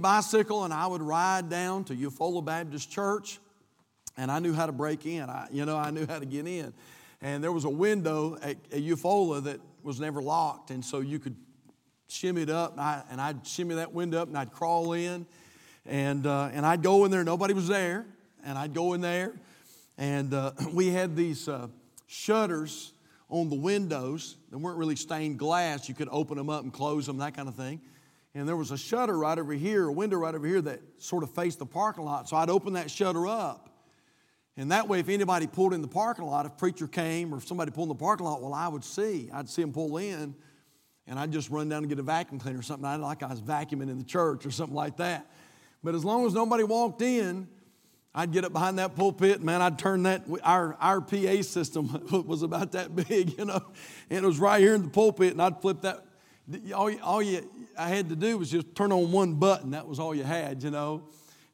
bicycle and I would ride down to Eufaula Baptist Church, and I knew how to break in. I, you know, I knew how to get in. And there was a window at, at Eufaula that was never locked, and so you could shimmy it up, and, I, and I'd shimmy that window up, and I'd crawl in, and, uh, and I'd go in there. Nobody was there, and I'd go in there, and uh, we had these uh, shutters on the windows. that weren't really stained glass. You could open them up and close them, that kind of thing. And there was a shutter right over here, a window right over here that sort of faced the parking lot. So I'd open that shutter up. And that way, if anybody pulled in the parking lot, if preacher came or if somebody pulled in the parking lot, well, I would see. I'd see them pull in, and I'd just run down and get a vacuum cleaner or something. I'd like I was vacuuming in the church or something like that. But as long as nobody walked in, I'd get up behind that pulpit, man, I'd turn that, our, our PA system was about that big, you know, and it was right here in the pulpit, and I'd flip that. All, all you, I had to do was just turn on one button. That was all you had, you know.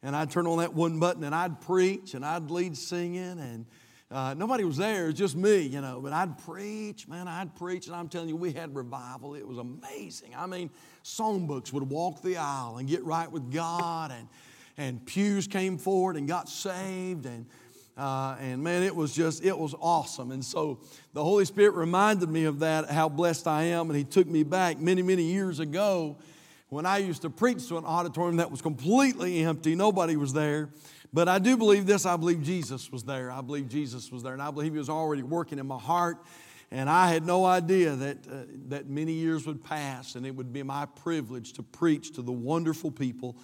And I'd turn on that one button and I'd preach and I'd lead singing and uh, nobody was there. It was just me, you know. But I'd preach, man, I'd preach. And I'm telling you, we had revival. It was amazing. I mean, songbooks would walk the aisle and get right with God and and pews came forward and got saved and uh, and man, it was just, it was awesome. And so the Holy Spirit reminded me of that, how blessed I am. And He took me back many, many years ago when I used to preach to an auditorium that was completely empty. Nobody was there. But I do believe this I believe Jesus was there. I believe Jesus was there. And I believe He was already working in my heart. And I had no idea that, uh, that many years would pass and it would be my privilege to preach to the wonderful people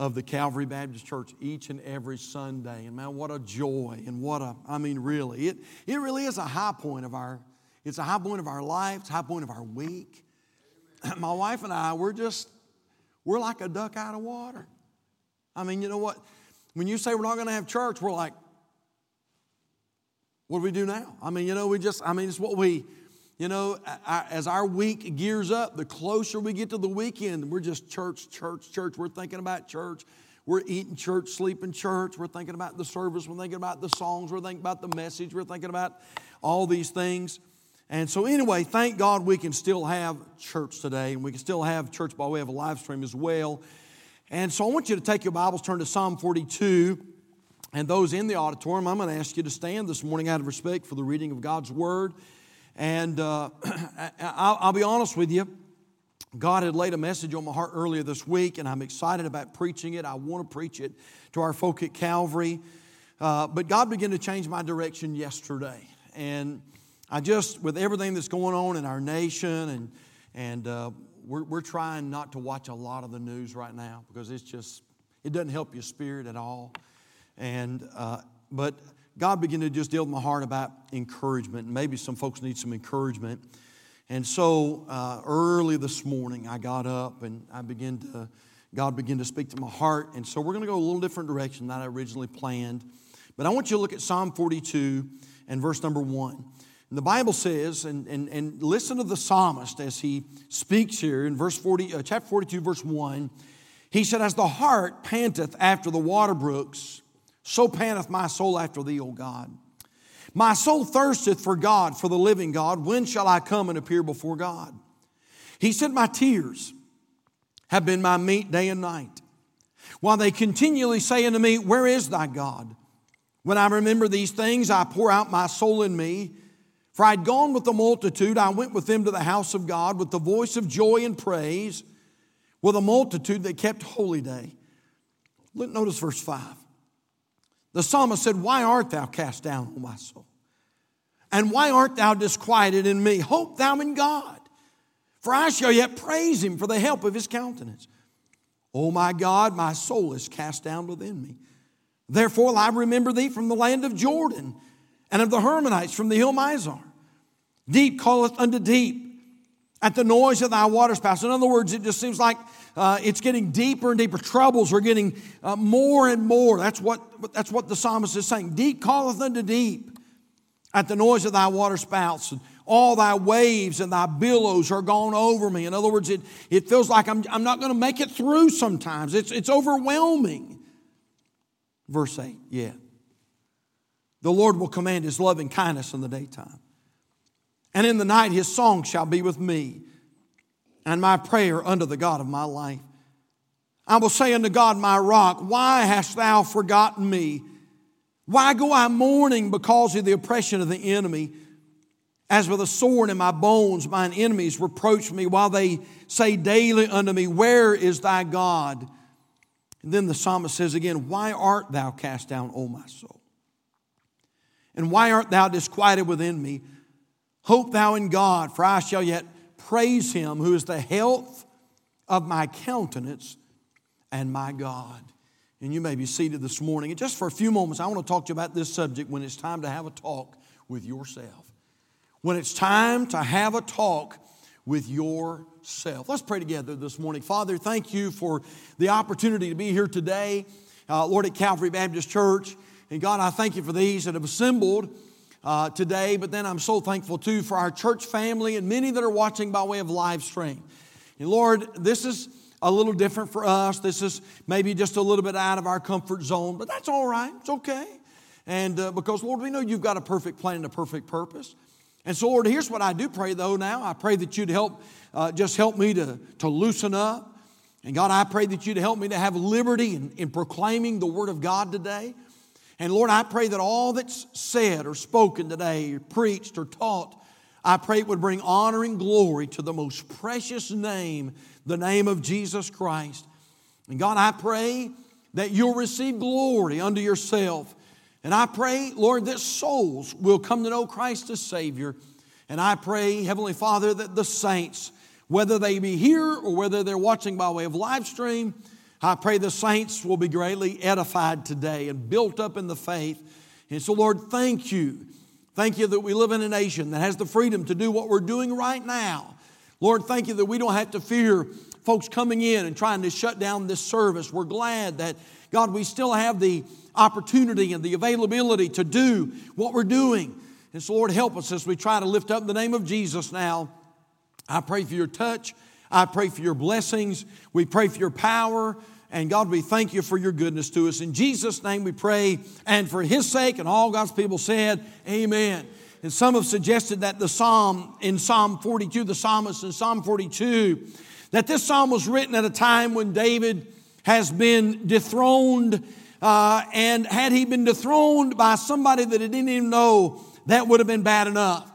of the Calvary Baptist Church each and every Sunday. And man, what a joy and what a, I mean, really, it, it really is a high point of our, it's a high point of our life, it's a high point of our week. My wife and I, we're just, we're like a duck out of water. I mean, you know what? When you say we're not going to have church, we're like, what do we do now? I mean, you know, we just, I mean, it's what we, you know, as our week gears up, the closer we get to the weekend, we're just church, church, church. We're thinking about church. We're eating church, sleeping church. We're thinking about the service. We're thinking about the songs. We're thinking about the message. We're thinking about all these things. And so, anyway, thank God we can still have church today, and we can still have church by way of a live stream as well. And so, I want you to take your Bibles, turn to Psalm 42. And those in the auditorium, I'm going to ask you to stand this morning out of respect for the reading of God's Word. And uh, I'll, I'll be honest with you. God had laid a message on my heart earlier this week, and I'm excited about preaching it. I want to preach it to our folk at Calvary. Uh, but God began to change my direction yesterday. And I just, with everything that's going on in our nation, and, and uh, we're, we're trying not to watch a lot of the news right now because it's just, it doesn't help your spirit at all. And, uh, but God began to just deal with my heart about encouragement. Maybe some folks need some encouragement. And so uh, early this morning, I got up and I began to, God began to speak to my heart. And so we're going to go a little different direction than I originally planned. But I want you to look at Psalm 42 and verse number one. And the Bible says, and, and, and listen to the psalmist as he speaks here in verse 40, uh, chapter 42, verse 1. He said, As the hart panteth after the water brooks, so panteth my soul after thee, O God. My soul thirsteth for God, for the living God. When shall I come and appear before God? He said, My tears have been my meat day and night, while they continually say unto me, Where is thy God? When I remember these things, I pour out my soul in me. For I'd gone with the multitude, I went with them to the house of God with the voice of joy and praise, with a multitude that kept holy day. Look, notice verse 5. The psalmist said, Why art thou cast down, O my soul? And why art thou disquieted in me? Hope thou in God, for I shall yet praise him for the help of his countenance. O my God, my soul is cast down within me. Therefore, I remember thee from the land of Jordan and of the Hermonites from the hill Mizar. Deep calleth unto deep at the noise of thy waterspouts. In other words, it just seems like uh, it's getting deeper and deeper. Troubles are getting uh, more and more. That's what, that's what the psalmist is saying. Deep calleth unto deep at the noise of thy waterspouts. And all thy waves and thy billows are gone over me. In other words, it, it feels like I'm, I'm not going to make it through sometimes. It's, it's overwhelming. Verse 8, yeah. The Lord will command his loving kindness in the daytime. And in the night his song shall be with me and my prayer unto the God of my life. I will say unto God, my rock, why hast thou forgotten me? Why go I mourning because of the oppression of the enemy? As with a sword in my bones, mine enemies reproach me while they say daily unto me, Where is thy God? And then the psalmist says again, Why art thou cast down, O my soul? And why art thou disquieted within me? Hope thou in God, for I shall yet praise him who is the health of my countenance and my God. And you may be seated this morning. And just for a few moments, I want to talk to you about this subject when it's time to have a talk with yourself. When it's time to have a talk with yourself. Let's pray together this morning. Father, thank you for the opportunity to be here today, uh, Lord, at Calvary Baptist Church. And God, I thank you for these that have assembled uh, today, but then I'm so thankful too for our church family and many that are watching by way of live stream. And Lord, this is a little different for us. This is maybe just a little bit out of our comfort zone, but that's all right. It's okay. And uh, because, Lord, we know you've got a perfect plan and a perfect purpose. And so, Lord, here's what I do pray though now. I pray that you'd help, uh, just help me to, to loosen up. And God, I pray that you'd help me to have liberty in, in proclaiming the Word of God today. And Lord, I pray that all that's said or spoken today, or preached or taught, I pray it would bring honor and glory to the most precious name, the name of Jesus Christ. And God, I pray that you'll receive glory unto yourself. And I pray, Lord, that souls will come to know Christ as Savior. And I pray, Heavenly Father, that the saints, whether they be here or whether they're watching by way of live stream, I pray the saints will be greatly edified today and built up in the faith. And so, Lord, thank you. Thank you that we live in a nation that has the freedom to do what we're doing right now. Lord, thank you that we don't have to fear folks coming in and trying to shut down this service. We're glad that, God, we still have the opportunity and the availability to do what we're doing. And so, Lord, help us as we try to lift up the name of Jesus now. I pray for your touch. I pray for your blessings. We pray for your power. And God, we thank you for your goodness to us. In Jesus' name we pray. And for his sake, and all God's people said, Amen. And some have suggested that the psalm in Psalm 42, the psalmist in Psalm 42, that this psalm was written at a time when David has been dethroned uh, and had he been dethroned by somebody that he didn't even know, that would have been bad enough.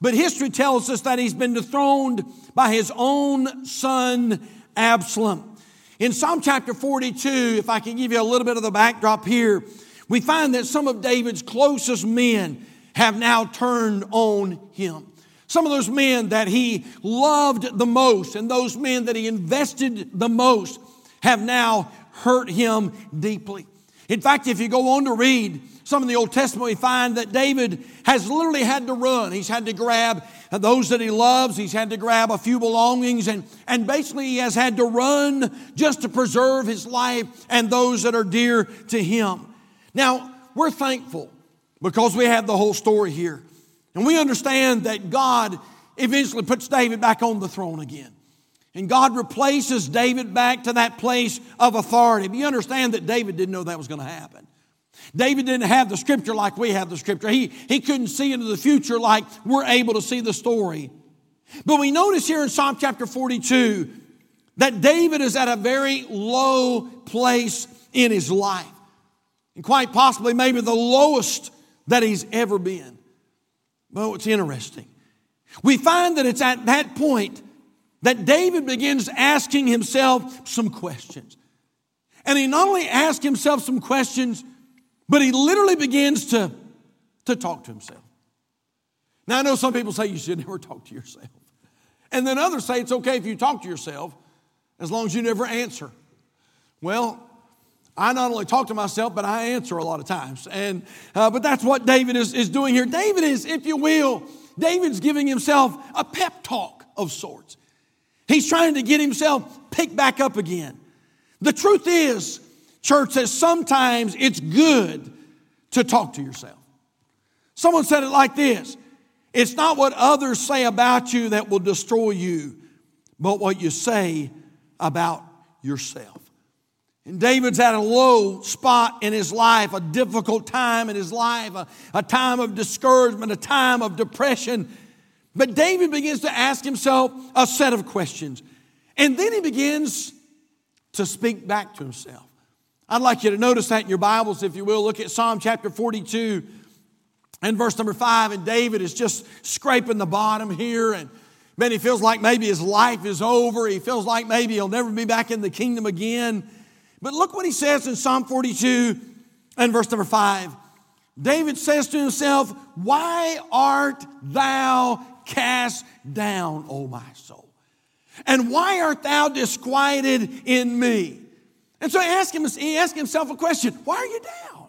But history tells us that he's been dethroned by his own son, Absalom. In Psalm chapter 42, if I can give you a little bit of the backdrop here, we find that some of David's closest men have now turned on him. Some of those men that he loved the most and those men that he invested the most have now hurt him deeply. In fact, if you go on to read some of the Old Testament, we find that David has literally had to run. He's had to grab those that he loves, he's had to grab a few belongings, and, and basically he has had to run just to preserve his life and those that are dear to him. Now, we're thankful because we have the whole story here. And we understand that God eventually puts David back on the throne again. And God replaces David back to that place of authority. But you understand that David didn't know that was going to happen. David didn't have the scripture like we have the scripture. He, he couldn't see into the future like we're able to see the story. But we notice here in Psalm chapter 42 that David is at a very low place in his life. And quite possibly, maybe the lowest that he's ever been. But it's interesting. We find that it's at that point that David begins asking himself some questions. And he not only asks himself some questions, but he literally begins to, to talk to himself. Now, I know some people say you should never talk to yourself. And then others say it's okay if you talk to yourself as long as you never answer. Well, I not only talk to myself, but I answer a lot of times. And, uh, but that's what David is, is doing here. David is, if you will, David's giving himself a pep talk of sorts. He's trying to get himself picked back up again. The truth is, church, that sometimes it's good to talk to yourself. Someone said it like this It's not what others say about you that will destroy you, but what you say about yourself. And David's at a low spot in his life, a difficult time in his life, a, a time of discouragement, a time of depression. But David begins to ask himself a set of questions. And then he begins to speak back to himself. I'd like you to notice that in your Bibles, if you will. Look at Psalm chapter 42 and verse number 5. And David is just scraping the bottom here. And man, he feels like maybe his life is over. He feels like maybe he'll never be back in the kingdom again. But look what he says in Psalm 42 and verse number 5. David says to himself, Why art thou cast down, O my soul? And why art thou disquieted in me? And so he asked, him, he asked himself a question Why are you down?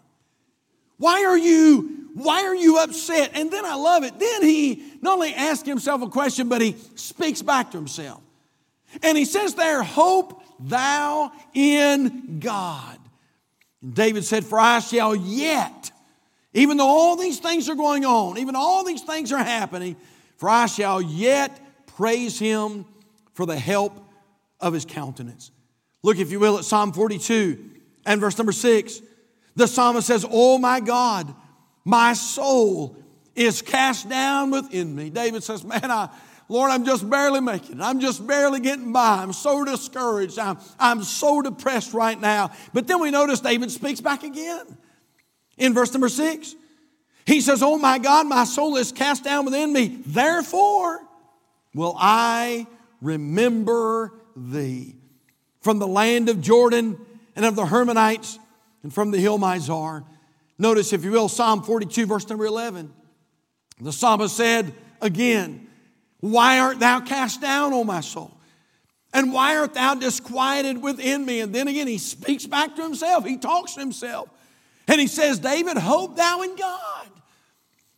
Why are you why are you upset? And then I love it. Then he not only asks himself a question, but he speaks back to himself. And he says there, Hope thou in God. And David said, For I shall yet, even though all these things are going on, even all these things are happening, for I shall yet praise him for the help of his countenance. Look, if you will, at Psalm 42 and verse number 6. The psalmist says, Oh my God, my soul is cast down within me. David says, Man, I, Lord, I'm just barely making it. I'm just barely getting by. I'm so discouraged. I'm, I'm so depressed right now. But then we notice David speaks back again in verse number six. He says, Oh my God, my soul is cast down within me. Therefore will I remember thee. From the land of Jordan and of the Hermonites and from the hill Mizar. Notice, if you will, Psalm 42, verse number 11. The psalmist said again, Why art thou cast down, O my soul? And why art thou disquieted within me? And then again, he speaks back to himself. He talks to himself. And he says, David, hope thou in God.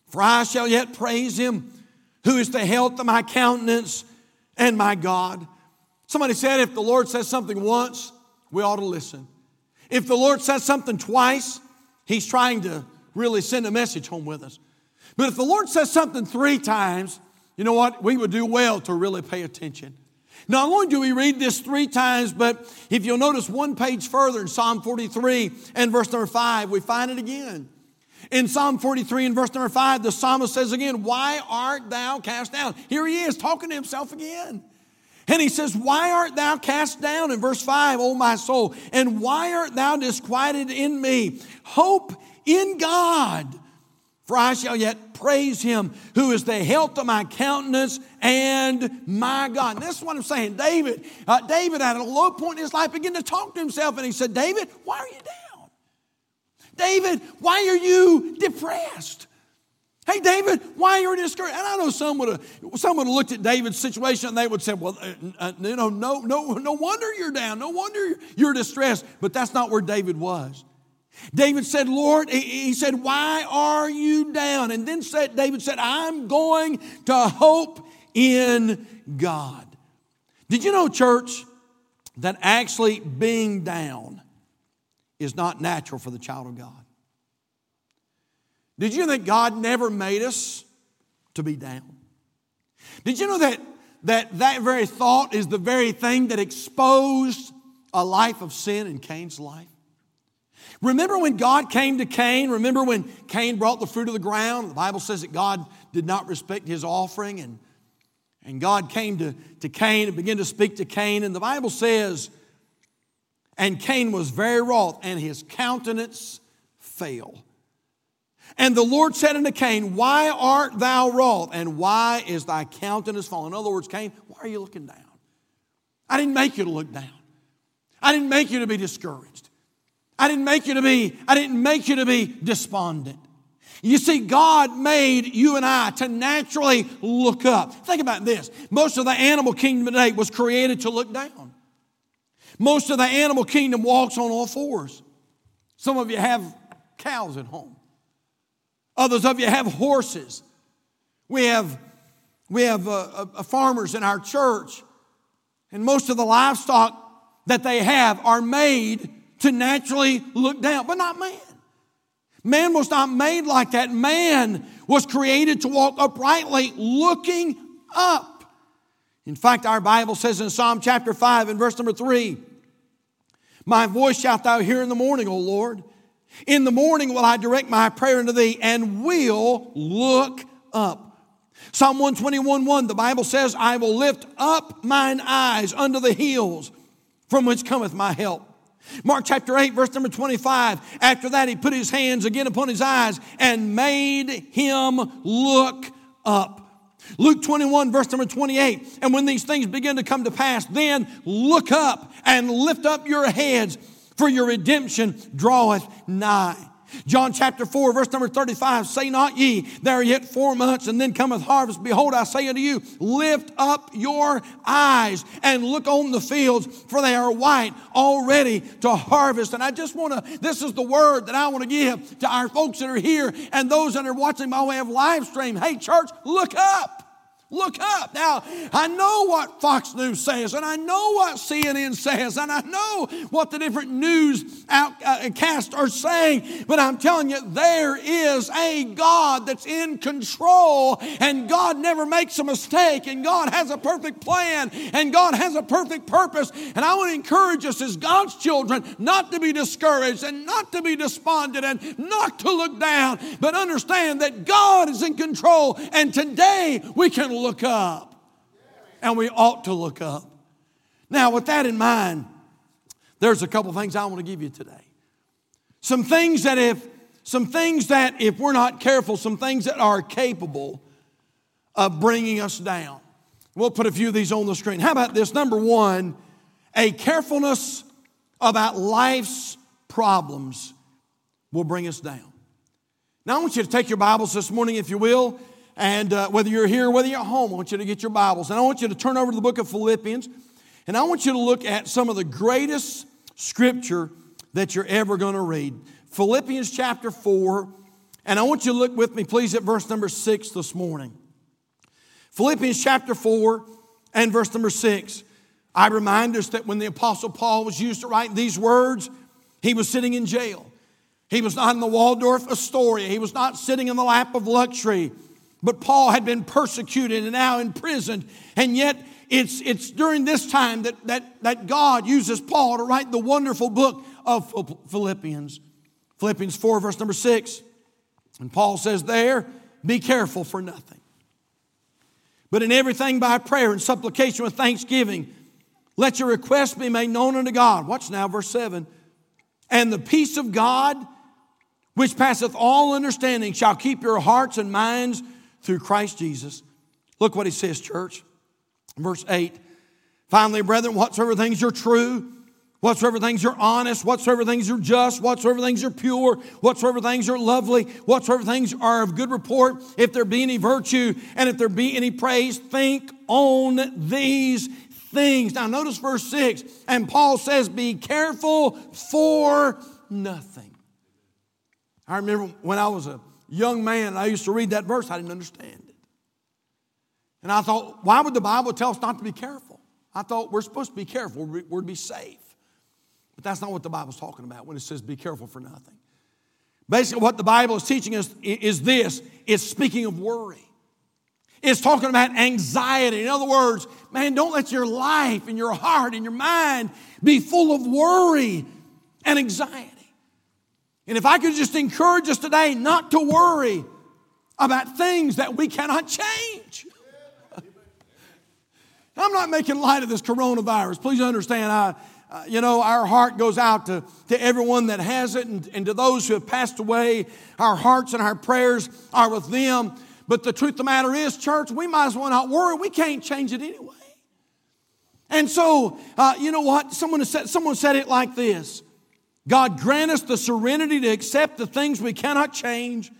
For I shall yet praise him who is the health of my countenance and my God. Somebody said if the Lord says something once, we ought to listen. If the Lord says something twice, He's trying to really send a message home with us. But if the Lord says something three times, you know what? We would do well to really pay attention. Not only do we read this three times, but if you'll notice one page further in Psalm 43 and verse number 5, we find it again. In Psalm 43 and verse number 5, the psalmist says again, Why art thou cast down? Here he is talking to himself again. And he says, Why art thou cast down? In verse 5, O my soul, and why art thou disquieted in me? Hope in God, for I shall yet praise him who is the health of my countenance and my God. And this is what I'm saying. David, uh, David at a low point in his life began to talk to himself and he said, David, why are you down? David, why are you depressed? Hey, David, why are you discouraged? And I know some would have, some would have looked at David's situation and they would say, well, uh, uh, you know, no, no, no wonder you're down. No wonder you're distressed. But that's not where David was. David said, Lord, he said, why are you down? And then said, David said, I'm going to hope in God. Did you know, church, that actually being down is not natural for the child of God? Did you know that God never made us to be down? Did you know that that, that very thought is the very thing that exposed a life of sin in Cain's life? Remember when God came to Cain? Remember when Cain brought the fruit of the ground? The Bible says that God did not respect his offering, and, and God came to, to Cain and began to speak to Cain. And the Bible says, and Cain was very wroth, and his countenance fell. And the Lord said unto Cain, Why art thou wroth? And why is thy countenance fallen? In other words, Cain, why are you looking down? I didn't make you to look down. I didn't make you to be discouraged. I didn't make you to be, I didn't make you to be despondent. You see, God made you and I to naturally look up. Think about this. Most of the animal kingdom today was created to look down. Most of the animal kingdom walks on all fours. Some of you have cows at home. Others of you have horses. We have, we have uh, uh, uh, farmers in our church, and most of the livestock that they have are made to naturally look down, but not man. Man was not made like that. Man was created to walk uprightly, looking up. In fact, our Bible says in Psalm chapter 5 and verse number 3 My voice shalt thou hear in the morning, O Lord. In the morning will I direct my prayer unto thee and will look up. Psalm 121 1, the Bible says, I will lift up mine eyes unto the hills. from which cometh my help. Mark chapter 8, verse number 25. After that, he put his hands again upon his eyes and made him look up. Luke 21, verse number 28. And when these things begin to come to pass, then look up and lift up your heads, for your redemption draweth nigh. John chapter 4, verse number 35 Say not ye, there are yet four months, and then cometh harvest. Behold, I say unto you, lift up your eyes and look on the fields, for they are white, already to harvest. And I just want to, this is the word that I want to give to our folks that are here and those that are watching by way of live stream. Hey, church, look up. Look up. Now, I know what Fox News says, and I know what CNN says, and I know what the different news outcasts uh, are saying, but I'm telling you, there is a God that's in control, and God never makes a mistake, and God has a perfect plan, and God has a perfect purpose. And I want to encourage us as God's children not to be discouraged and not to be despondent and not to look down, but understand that God is in control, and today we can look up. And we ought to look up. Now, with that in mind, there's a couple things I want to give you today. Some things that if some things that if we're not careful, some things that are capable of bringing us down. We'll put a few of these on the screen. How about this? Number 1, a carefulness about life's problems will bring us down. Now, I want you to take your Bibles this morning, if you will, and uh, whether you're here, whether you're at home, I want you to get your Bibles. And I want you to turn over to the book of Philippians. And I want you to look at some of the greatest scripture that you're ever going to read. Philippians chapter 4. And I want you to look with me, please, at verse number 6 this morning. Philippians chapter 4 and verse number 6. I remind us that when the Apostle Paul was used to write these words, he was sitting in jail. He was not in the Waldorf Astoria. He was not sitting in the lap of luxury. But Paul had been persecuted and now imprisoned. And yet, it's, it's during this time that, that, that God uses Paul to write the wonderful book of Philippians. Philippians 4, verse number 6. And Paul says there, Be careful for nothing. But in everything by prayer and supplication with thanksgiving, let your requests be made known unto God. Watch now, verse 7. And the peace of God, which passeth all understanding, shall keep your hearts and minds through Christ Jesus. Look what he says, church. Verse 8. Finally, brethren, whatsoever things are true, whatsoever things are honest, whatsoever things are just, whatsoever things are pure, whatsoever things are lovely, whatsoever things are of good report, if there be any virtue and if there be any praise, think on these things. Now, notice verse 6, and Paul says, Be careful for nothing. I remember when I was a young man, I used to read that verse, I didn't understand it. And I thought, why would the Bible tell us not to be careful? I thought we're supposed to be careful, we're to be safe. But that's not what the Bible's talking about when it says be careful for nothing. Basically, what the Bible is teaching us is this it's speaking of worry. It's talking about anxiety. In other words, man, don't let your life and your heart and your mind be full of worry and anxiety. And if I could just encourage us today not to worry about things that we cannot change. I'm not making light of this coronavirus. Please understand, I, uh, you know, our heart goes out to, to everyone that has it and, and to those who have passed away. Our hearts and our prayers are with them. But the truth of the matter is, church, we might as well not worry. We can't change it anyway. And so, uh, you know what? Someone said, someone said it like this God grant us the serenity to accept the things we cannot change,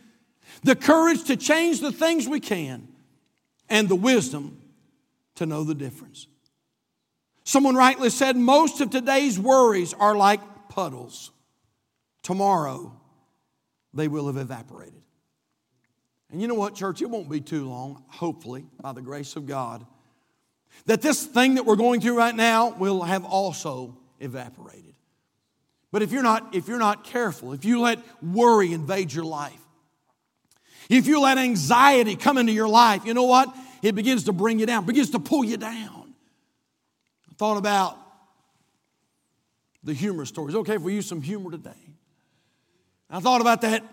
the courage to change the things we can, and the wisdom to know the difference. Someone rightly said most of today's worries are like puddles. Tomorrow, they will have evaporated. And you know what, church? It won't be too long, hopefully, by the grace of God, that this thing that we're going through right now will have also evaporated. But if you're not, if you're not careful, if you let worry invade your life, if you let anxiety come into your life, you know what? It begins to bring you down, begins to pull you down. I thought about the humor stories. Okay, if we use some humor today. I thought about that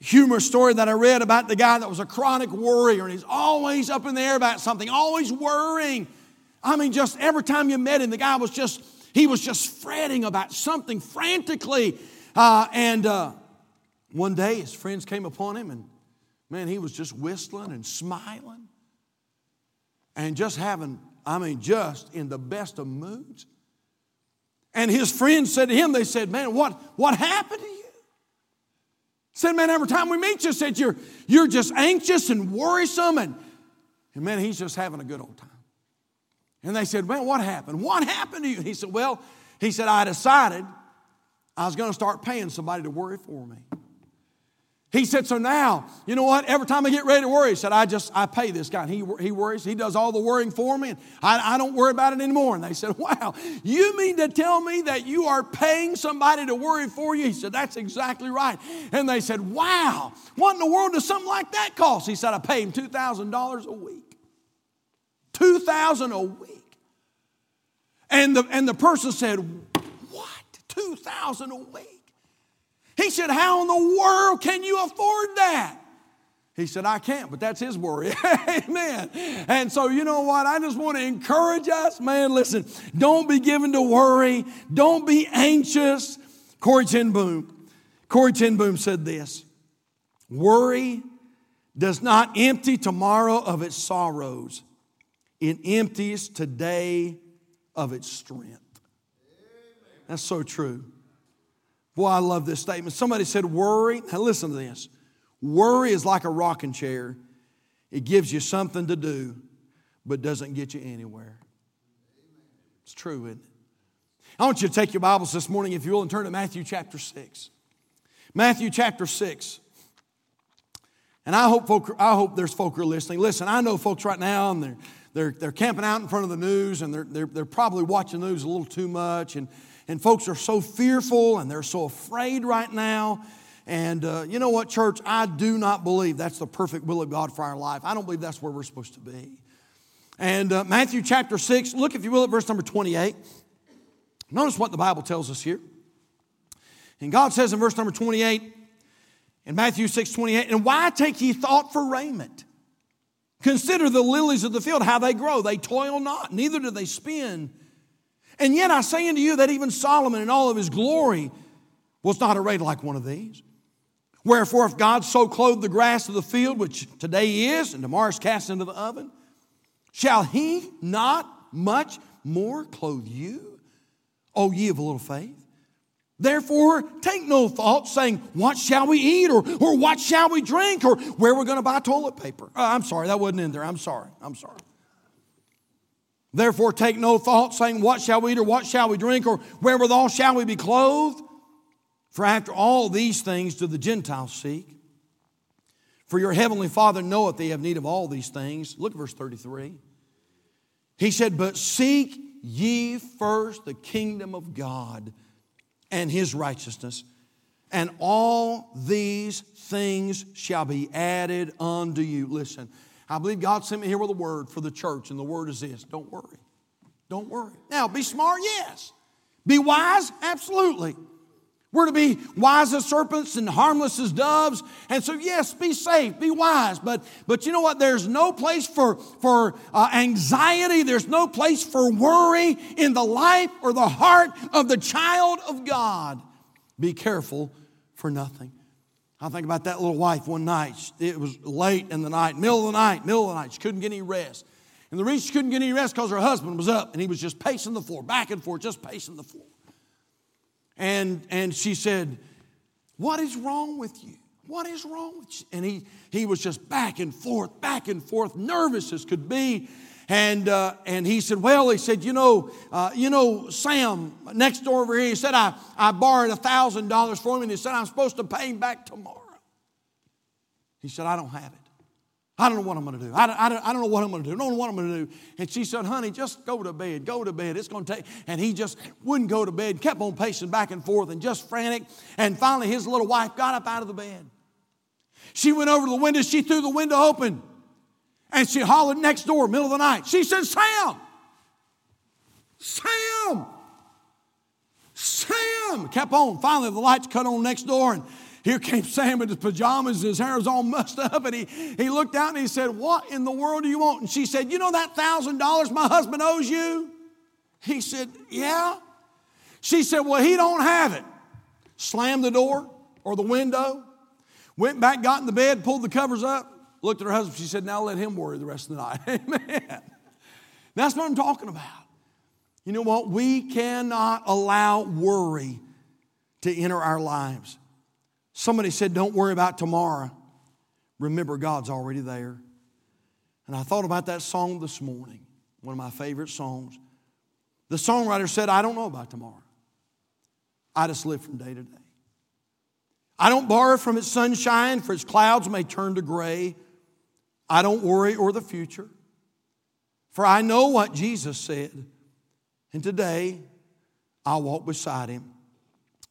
humor story that I read about the guy that was a chronic worrier and he's always up in the air about something, always worrying. I mean, just every time you met him, the guy was just he was just fretting about something frantically. Uh, and uh, one day his friends came upon him, and man, he was just whistling and smiling and just having, I mean, just in the best of moods. And his friends said to him, they said, Man, what, what happened to you? Said, man, every time we meet you, said you're, you're just anxious and worrisome. And, and man, he's just having a good old time. And they said, man, what happened? What happened to you? He said, well, he said, I decided I was going to start paying somebody to worry for me. He said, so now, you know what? Every time I get ready to worry, he said, I just, I pay this guy. And he, he worries, he does all the worrying for me, and I, I don't worry about it anymore. And they said, wow, you mean to tell me that you are paying somebody to worry for you? He said, that's exactly right. And they said, wow, what in the world does something like that cost? He said, I pay him $2,000 a week. 2000 a week. And the, and the person said, what? 2000 a week? He said, How in the world can you afford that? He said, I can't, but that's his worry. Amen. And so, you know what? I just want to encourage us, man. Listen, don't be given to worry, don't be anxious. Corey ten Boom, Corrie ten Boom said this Worry does not empty tomorrow of its sorrows, it empties today of its strength. That's so true. Boy, I love this statement. Somebody said, Worry. Now, listen to this. Worry is like a rocking chair, it gives you something to do, but doesn't get you anywhere. It's true, isn't it? I want you to take your Bibles this morning, if you will, and turn to Matthew chapter 6. Matthew chapter 6. And I hope, folk, I hope there's folk who are listening. Listen, I know folks right now, and they're, they're, they're camping out in front of the news, and they're, they're, they're probably watching the news a little too much. And, and folks are so fearful and they're so afraid right now. And uh, you know what, church? I do not believe that's the perfect will of God for our life. I don't believe that's where we're supposed to be. And uh, Matthew chapter 6, look, if you will, at verse number 28. Notice what the Bible tells us here. And God says in verse number 28, in Matthew 6 28, and why take ye thought for raiment? Consider the lilies of the field, how they grow. They toil not, neither do they spin. And yet I say unto you that even Solomon in all of his glory was not arrayed like one of these. Wherefore, if God so clothed the grass of the field, which today is, and tomorrow is cast into the oven, shall he not much more clothe you, O ye of little faith? Therefore, take no thought saying, What shall we eat? Or, or what shall we drink? Or where we're going to buy toilet paper. Uh, I'm sorry, that wasn't in there. I'm sorry. I'm sorry. Therefore, take no thought, saying, What shall we eat, or what shall we drink, or wherewithal shall we be clothed? For after all these things do the Gentiles seek. For your heavenly Father knoweth they have need of all these things. Look at verse 33. He said, But seek ye first the kingdom of God and his righteousness, and all these things shall be added unto you. Listen, I believe God sent me here with a word for the church, and the word is this don't worry. Don't worry. Now, be smart, yes. Be wise, absolutely. We're to be wise as serpents and harmless as doves. And so, yes, be safe, be wise. But, but you know what? There's no place for, for uh, anxiety, there's no place for worry in the life or the heart of the child of God. Be careful for nothing. I think about that little wife one night. It was late in the night, middle of the night, middle of the night. She couldn't get any rest. And the reason she couldn't get any rest because her husband was up and he was just pacing the floor, back and forth, just pacing the floor. And, and she said, What is wrong with you? What is wrong with you? And he, he was just back and forth, back and forth, nervous as could be. And, uh, and he said, well, he said, you know, uh, you know, Sam next door over here, he said, I, I borrowed a $1,000 from him and he said, I'm supposed to pay him back tomorrow. He said, I don't have it. I don't know what I'm going to do. I don't, I, don't, I don't know what I'm going to do. I don't know what I'm going to do. And she said, honey, just go to bed. Go to bed. It's going to take. And he just wouldn't go to bed, kept on pacing back and forth and just frantic. And finally, his little wife got up out of the bed. She went over to the window. She threw the window open. And she hollered next door, middle of the night. She said, Sam! Sam! Sam! Kept on. Finally, the lights cut on next door, and here came Sam in his pajamas, his hair was all mussed up, and he, he looked out and he said, What in the world do you want? And she said, You know that thousand dollars my husband owes you? He said, Yeah. She said, Well, he don't have it. Slammed the door or the window, went back, got in the bed, pulled the covers up, looked at her husband. She said, Now let him worry the rest of the night. Amen. That's what I'm talking about. You know what? We cannot allow worry to enter our lives. Somebody said, Don't worry about tomorrow. Remember, God's already there. And I thought about that song this morning, one of my favorite songs. The songwriter said, I don't know about tomorrow. I just live from day to day. I don't borrow from its sunshine, for its clouds may turn to gray. I don't worry o'er the future, for I know what Jesus said. And today, I'll walk beside him,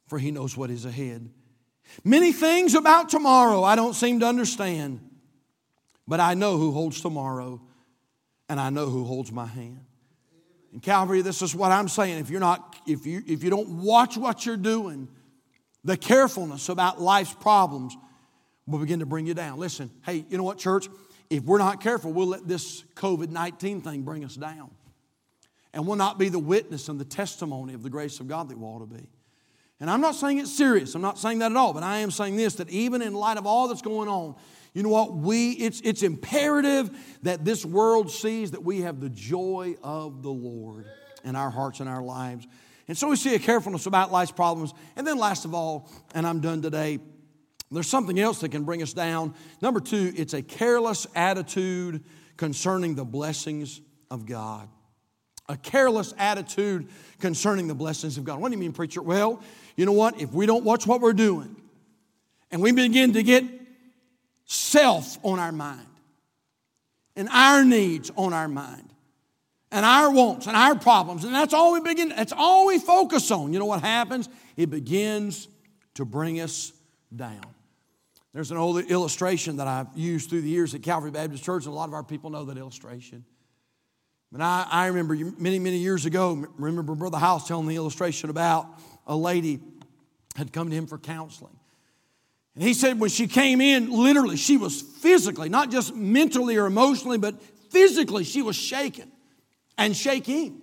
for he knows what is ahead. Many things about tomorrow I don't seem to understand, but I know who holds tomorrow, and I know who holds my hand. In Calvary, this is what I'm saying. If you're not, if you if you don't watch what you're doing, the carefulness about life's problems will begin to bring you down. Listen, hey, you know what, church? If we're not careful, we'll let this COVID 19 thing bring us down. And we'll not be the witness and the testimony of the grace of God that we ought to be. And I'm not saying it's serious, I'm not saying that at all, but I am saying this that even in light of all that's going on, you know what? We, it's, it's imperative that this world sees that we have the joy of the Lord in our hearts and our lives. And so we see a carefulness about life's problems. And then, last of all, and I'm done today, there's something else that can bring us down. Number two, it's a careless attitude concerning the blessings of God. A careless attitude concerning the blessings of God. What do you mean, preacher? Well, you know what? If we don't watch what we're doing and we begin to get self on our mind and our needs on our mind and our wants and our problems, and that's all we begin, that's all we focus on, you know what happens? It begins to bring us down. There's an old illustration that I've used through the years at Calvary Baptist Church, and a lot of our people know that illustration. But I, I remember many, many years ago, remember Brother House telling the illustration about a lady had come to him for counseling. And he said when she came in, literally, she was physically, not just mentally or emotionally, but physically, she was shaken and shaking.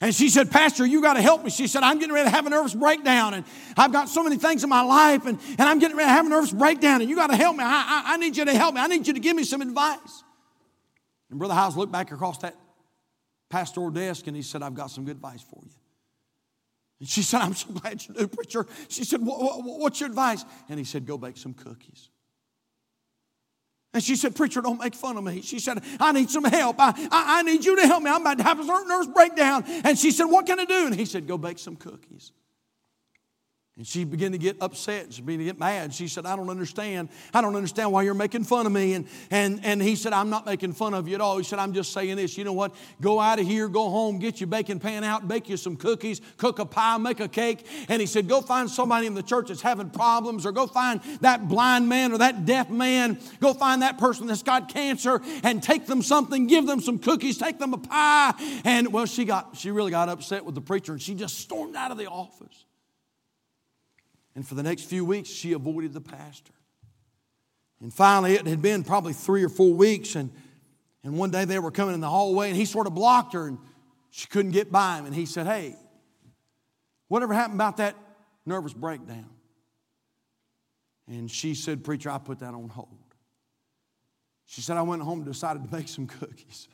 And she said, Pastor, you got to help me. She said, I'm getting ready to have a nervous breakdown, and I've got so many things in my life, and, and I'm getting ready to have a nervous breakdown, and you got to help me. I, I, I need you to help me. I need you to give me some advice. And Brother House looked back across that pastoral desk and he said, I've got some good advice for you. And she said, I'm so glad you do, preacher. She said, What's your advice? And he said, Go bake some cookies. And she said, Preacher, don't make fun of me. She said, I need some help. I, I, I need you to help me. I'm about to have a nervous breakdown. And she said, What can I do? And he said, Go bake some cookies. And she began to get upset. And She began to get mad. She said, I don't understand. I don't understand why you're making fun of me. And, and, and he said, I'm not making fun of you at all. He said, I'm just saying this. You know what? Go out of here, go home, get your baking pan out, bake you some cookies, cook a pie, make a cake. And he said, Go find somebody in the church that's having problems, or go find that blind man or that deaf man. Go find that person that's got cancer and take them something, give them some cookies, take them a pie. And well, she got she really got upset with the preacher and she just stormed out of the office. And for the next few weeks, she avoided the pastor. And finally, it had been probably three or four weeks, and, and one day they were coming in the hallway, and he sort of blocked her, and she couldn't get by him. And he said, Hey, whatever happened about that nervous breakdown? And she said, Preacher, I put that on hold. She said, I went home and decided to make some cookies.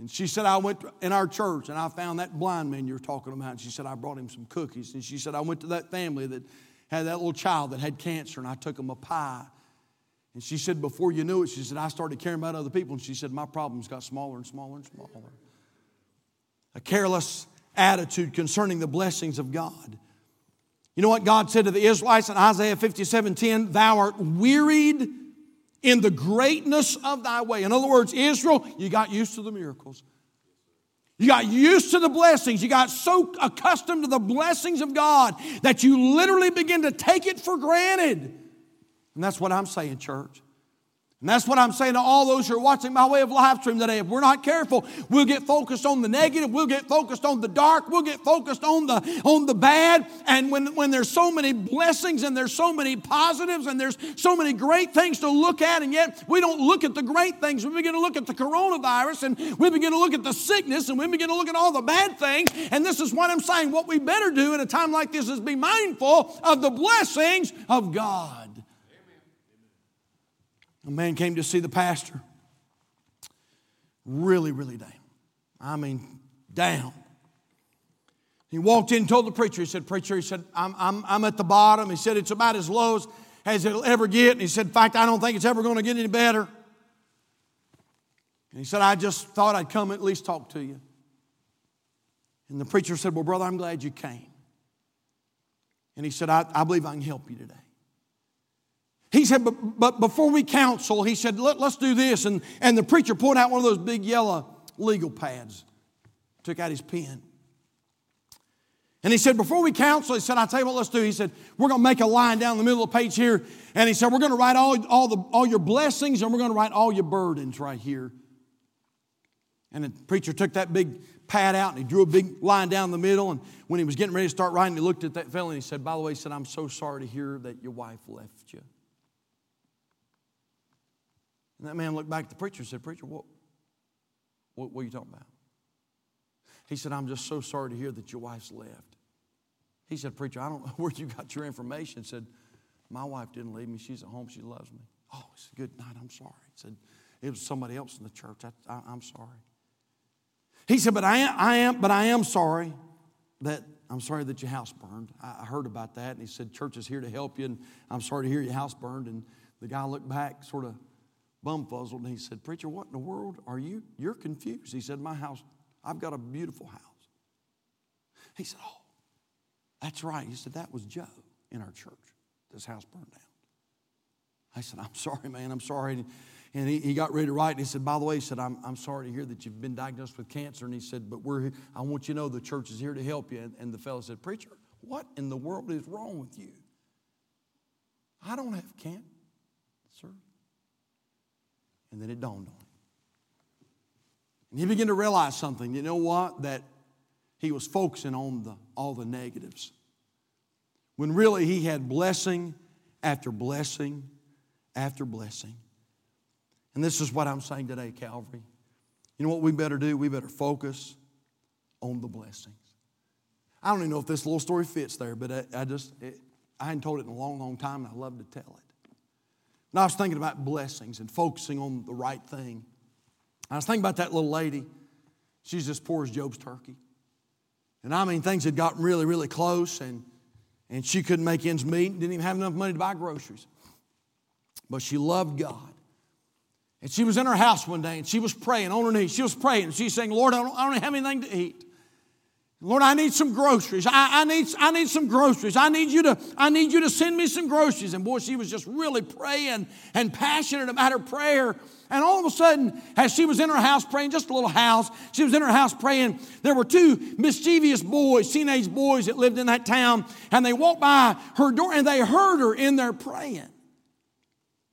And she said, I went in our church and I found that blind man you're talking about. And she said, I brought him some cookies. And she said, I went to that family that had that little child that had cancer and I took him a pie. And she said, before you knew it, she said, I started caring about other people. And she said, my problems got smaller and smaller and smaller. A careless attitude concerning the blessings of God. You know what God said to the Israelites in Isaiah 57 10? Thou art wearied in the greatness of thy way. In other words, Israel, you got used to the miracles. You got used to the blessings. You got so accustomed to the blessings of God that you literally begin to take it for granted. And that's what I'm saying, church. And that's what I'm saying to all those who are watching my way of live stream today. If we're not careful, we'll get focused on the negative, we'll get focused on the dark, we'll get focused on the on the bad. And when, when there's so many blessings and there's so many positives and there's so many great things to look at, and yet we don't look at the great things. We begin to look at the coronavirus and we begin to look at the sickness and we begin to look at all the bad things. And this is what I'm saying. What we better do in a time like this is be mindful of the blessings of God. A man came to see the pastor. Really, really down. I mean, down. He walked in and told the preacher, he said, Preacher, he said, I'm, I'm, I'm at the bottom. He said, It's about as low as, as it'll ever get. And he said, In fact, I don't think it's ever going to get any better. And he said, I just thought I'd come at least talk to you. And the preacher said, Well, brother, I'm glad you came. And he said, I, I believe I can help you today. He said, but, but before we counsel, he said, Let, us do this. And, and the preacher pulled out one of those big yellow legal pads, took out his pen. And he said, Before we counsel, he said, I'll tell you what let's do. He said, We're going to make a line down the middle of the page here. And he said, We're going to write all, all, the, all your blessings and we're going to write all your burdens right here. And the preacher took that big pad out and he drew a big line down the middle. And when he was getting ready to start writing, he looked at that fellow and he said, By the way, he said, I'm so sorry to hear that your wife left you. And that man looked back at the preacher and said, Preacher, what, what, what are you talking about? He said, I'm just so sorry to hear that your wife's left. He said, Preacher, I don't know where you got your information. He said, My wife didn't leave me. She's at home. She loves me. Oh, he said, Good night. I'm sorry. He said, It was somebody else in the church. I, I, I'm sorry. He said, But I am, I am, but I am sorry that I'm sorry that your house burned. I, I heard about that. And he said, Church is here to help you, and I'm sorry to hear your house burned. And the guy looked back, sort of bumfuzzled and he said, Preacher, what in the world are you? You're confused. He said, My house, I've got a beautiful house. He said, Oh, that's right. He said, That was Joe in our church. This house burned down. I said, I'm sorry, man, I'm sorry. And he, he got ready to write, and he said, By the way, he said, I'm, I'm sorry to hear that you've been diagnosed with cancer. And he said, But we're. I want you to know the church is here to help you. And, and the fellow said, Preacher, what in the world is wrong with you? I don't have cancer. And then it dawned on him. And he began to realize something. You know what? That he was focusing on the, all the negatives. When really he had blessing after blessing after blessing. And this is what I'm saying today, Calvary. You know what we better do? We better focus on the blessings. I don't even know if this little story fits there, but I, I just, it, I hadn't told it in a long, long time, and I love to tell it. And I was thinking about blessings and focusing on the right thing. I was thinking about that little lady. She's as poor as Job's turkey. And I mean, things had gotten really, really close, and, and she couldn't make ends meet, didn't even have enough money to buy groceries. But she loved God. And she was in her house one day, and she was praying on her knees. She was praying, and she's saying, Lord, I don't, I don't have anything to eat. Lord, I need some groceries. I, I, need, I need some groceries. I need, you to, I need you to send me some groceries. And boy, she was just really praying and passionate about her prayer. And all of a sudden, as she was in her house praying, just a little house, she was in her house praying, there were two mischievous boys, teenage boys that lived in that town, and they walked by her door and they heard her in there praying.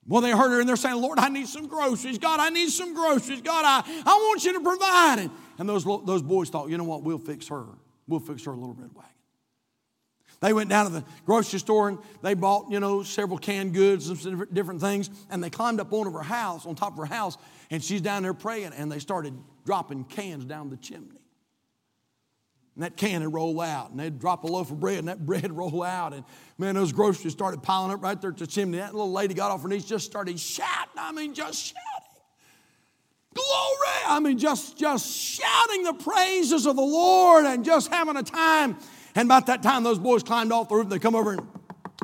Well, they heard her and they're saying, Lord, I need some groceries. God, I need some groceries. God, I, I want you to provide it. And those, those boys thought, you know what, we'll fix her. We'll fix her a little red wagon. They went down to the grocery store and they bought, you know, several canned goods and different things. And they climbed up on her house, on top of her house, and she's down there praying. And they started dropping cans down the chimney. And that can would roll out, and they'd drop a loaf of bread, and that bread roll out. And man, those groceries started piling up right there at the chimney. That little lady got off her knees, just started shouting. I mean, just shouting. Glory! I mean, just, just shouting the praises of the Lord and just having a time. And about that time, those boys climbed off the roof. They come over and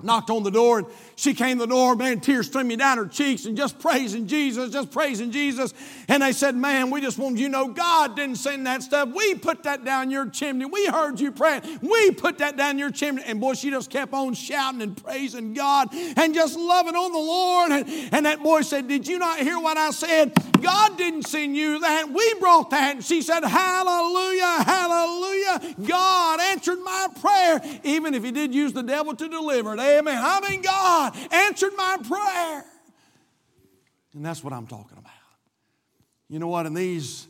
knocked on the door and she came to the door, man, tears streaming down her cheeks and just praising Jesus, just praising Jesus. And they said, Man, we just want you to know God didn't send that stuff. We put that down your chimney. We heard you praying. We put that down your chimney. And boy, she just kept on shouting and praising God and just loving on the Lord. And, and that boy said, Did you not hear what I said? God didn't send you that. We brought that. And she said, Hallelujah, hallelujah. God answered my prayer, even if he did use the devil to deliver it. Amen. I mean, God answered my prayer. And that's what I'm talking about. You know what? In these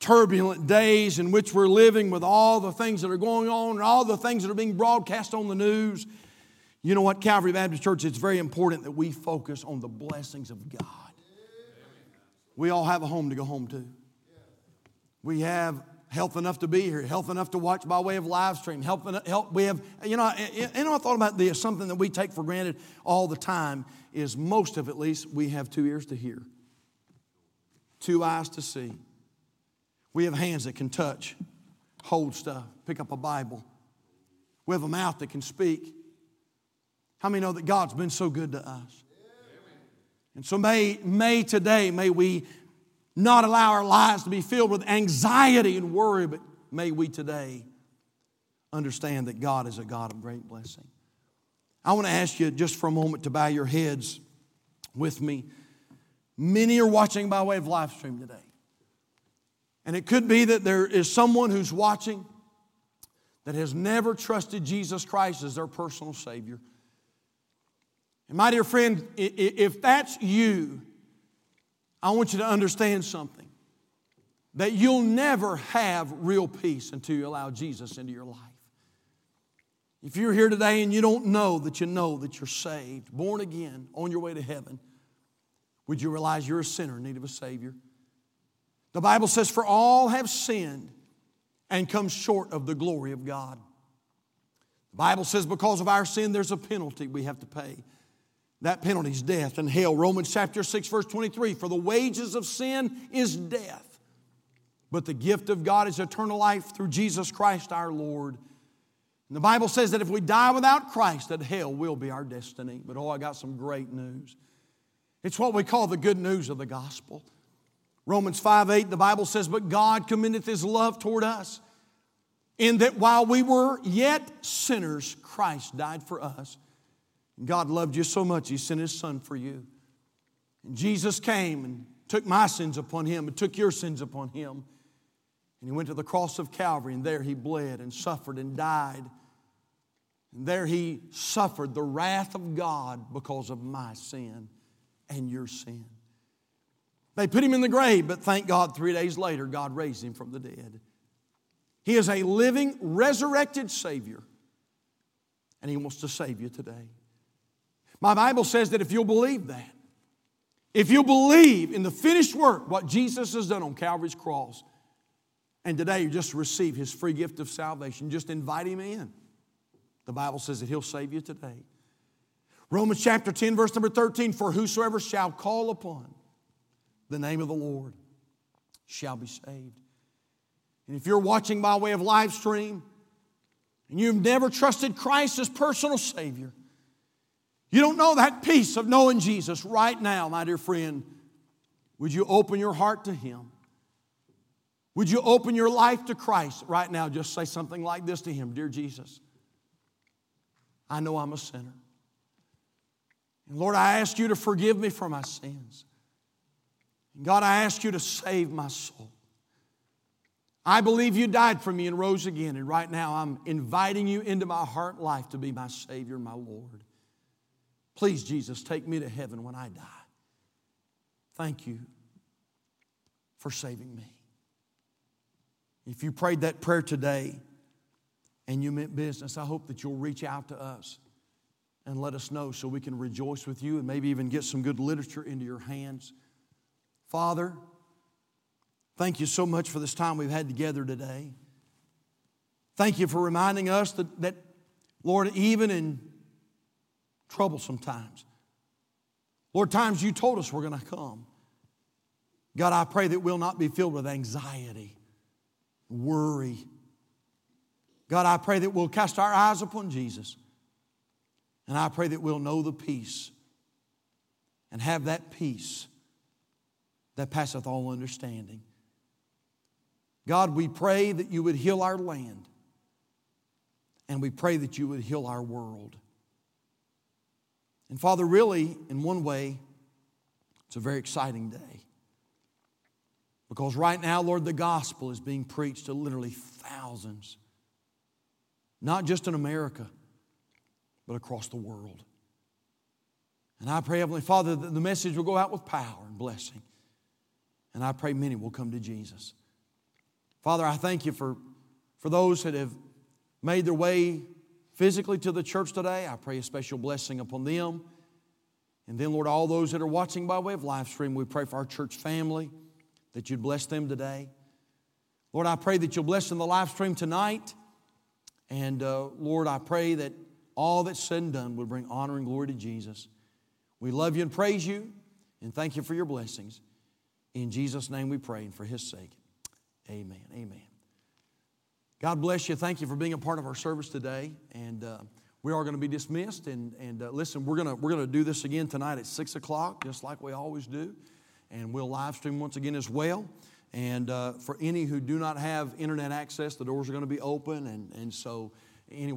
turbulent days in which we're living with all the things that are going on and all the things that are being broadcast on the news, you know what, Calvary Baptist Church, it's very important that we focus on the blessings of God. We all have a home to go home to. We have health enough to be here, health enough to watch by way of live stream, health, help we have, you know, you know, I thought about this, something that we take for granted all the time is most of at least we have two ears to hear, two eyes to see. We have hands that can touch, hold stuff, pick up a Bible. We have a mouth that can speak. How many know that God's been so good to us? And so may, may today, may we not allow our lives to be filled with anxiety and worry, but may we today understand that God is a God of great blessing. I want to ask you just for a moment to bow your heads with me. Many are watching by way of live stream today. And it could be that there is someone who's watching that has never trusted Jesus Christ as their personal Savior. And my dear friend, if that's you, I want you to understand something that you'll never have real peace until you allow Jesus into your life. If you're here today and you don't know that you know that you're saved, born again, on your way to heaven, would you realize you're a sinner in need of a Savior? The Bible says, For all have sinned and come short of the glory of God. The Bible says, Because of our sin, there's a penalty we have to pay. That penalty is death and hell. Romans chapter 6, verse 23 For the wages of sin is death, but the gift of God is eternal life through Jesus Christ our Lord. And the Bible says that if we die without Christ, that hell will be our destiny. But oh, I got some great news. It's what we call the good news of the gospel. Romans 5 8, the Bible says, But God commendeth his love toward us, in that while we were yet sinners, Christ died for us. God loved you so much, He sent His Son for you. And Jesus came and took my sins upon Him and took your sins upon Him. And He went to the cross of Calvary, and there He bled and suffered and died. And there He suffered the wrath of God because of my sin and your sin. They put Him in the grave, but thank God, three days later, God raised Him from the dead. He is a living, resurrected Savior, and He wants to save you today. My Bible says that if you'll believe that, if you'll believe in the finished work, what Jesus has done on Calvary's cross, and today you just receive his free gift of salvation, just invite him in. The Bible says that he'll save you today. Romans chapter 10, verse number 13 For whosoever shall call upon the name of the Lord shall be saved. And if you're watching by way of live stream and you've never trusted Christ as personal Savior, you don't know that peace of knowing Jesus right now, my dear friend. Would you open your heart to Him? Would you open your life to Christ right now? Just say something like this to Him Dear Jesus, I know I'm a sinner. And Lord, I ask you to forgive me for my sins. And God, I ask you to save my soul. I believe you died for me and rose again. And right now, I'm inviting you into my heart life to be my Savior, my Lord. Please, Jesus, take me to heaven when I die. Thank you for saving me. If you prayed that prayer today and you meant business, I hope that you'll reach out to us and let us know so we can rejoice with you and maybe even get some good literature into your hands. Father, thank you so much for this time we've had together today. Thank you for reminding us that, that Lord, even in troublesome times. Lord, times you told us we're going to come. God, I pray that we'll not be filled with anxiety, worry. God, I pray that we'll cast our eyes upon Jesus. And I pray that we'll know the peace and have that peace that passeth all understanding. God, we pray that you would heal our land, and we pray that you would heal our world. And Father, really, in one way, it's a very exciting day. Because right now, Lord, the gospel is being preached to literally thousands, not just in America, but across the world. And I pray, Heavenly Father, that the message will go out with power and blessing. And I pray many will come to Jesus. Father, I thank you for, for those that have made their way physically to the church today. I pray a special blessing upon them. And then, Lord, all those that are watching by way of live stream, we pray for our church family that you'd bless them today. Lord, I pray that you'll bless in the live stream tonight. And uh, Lord, I pray that all that's said and done would bring honor and glory to Jesus. We love you and praise you and thank you for your blessings. In Jesus' name we pray and for his sake. Amen. Amen. God bless you. Thank you for being a part of our service today. And uh, we are going to be dismissed. And, and uh, listen, we're going to, we're to do this again tonight at 6 o'clock, just like we always do. And we'll live stream once again as well. And uh, for any who do not have internet access, the doors are going to be open. And, and so, anyway.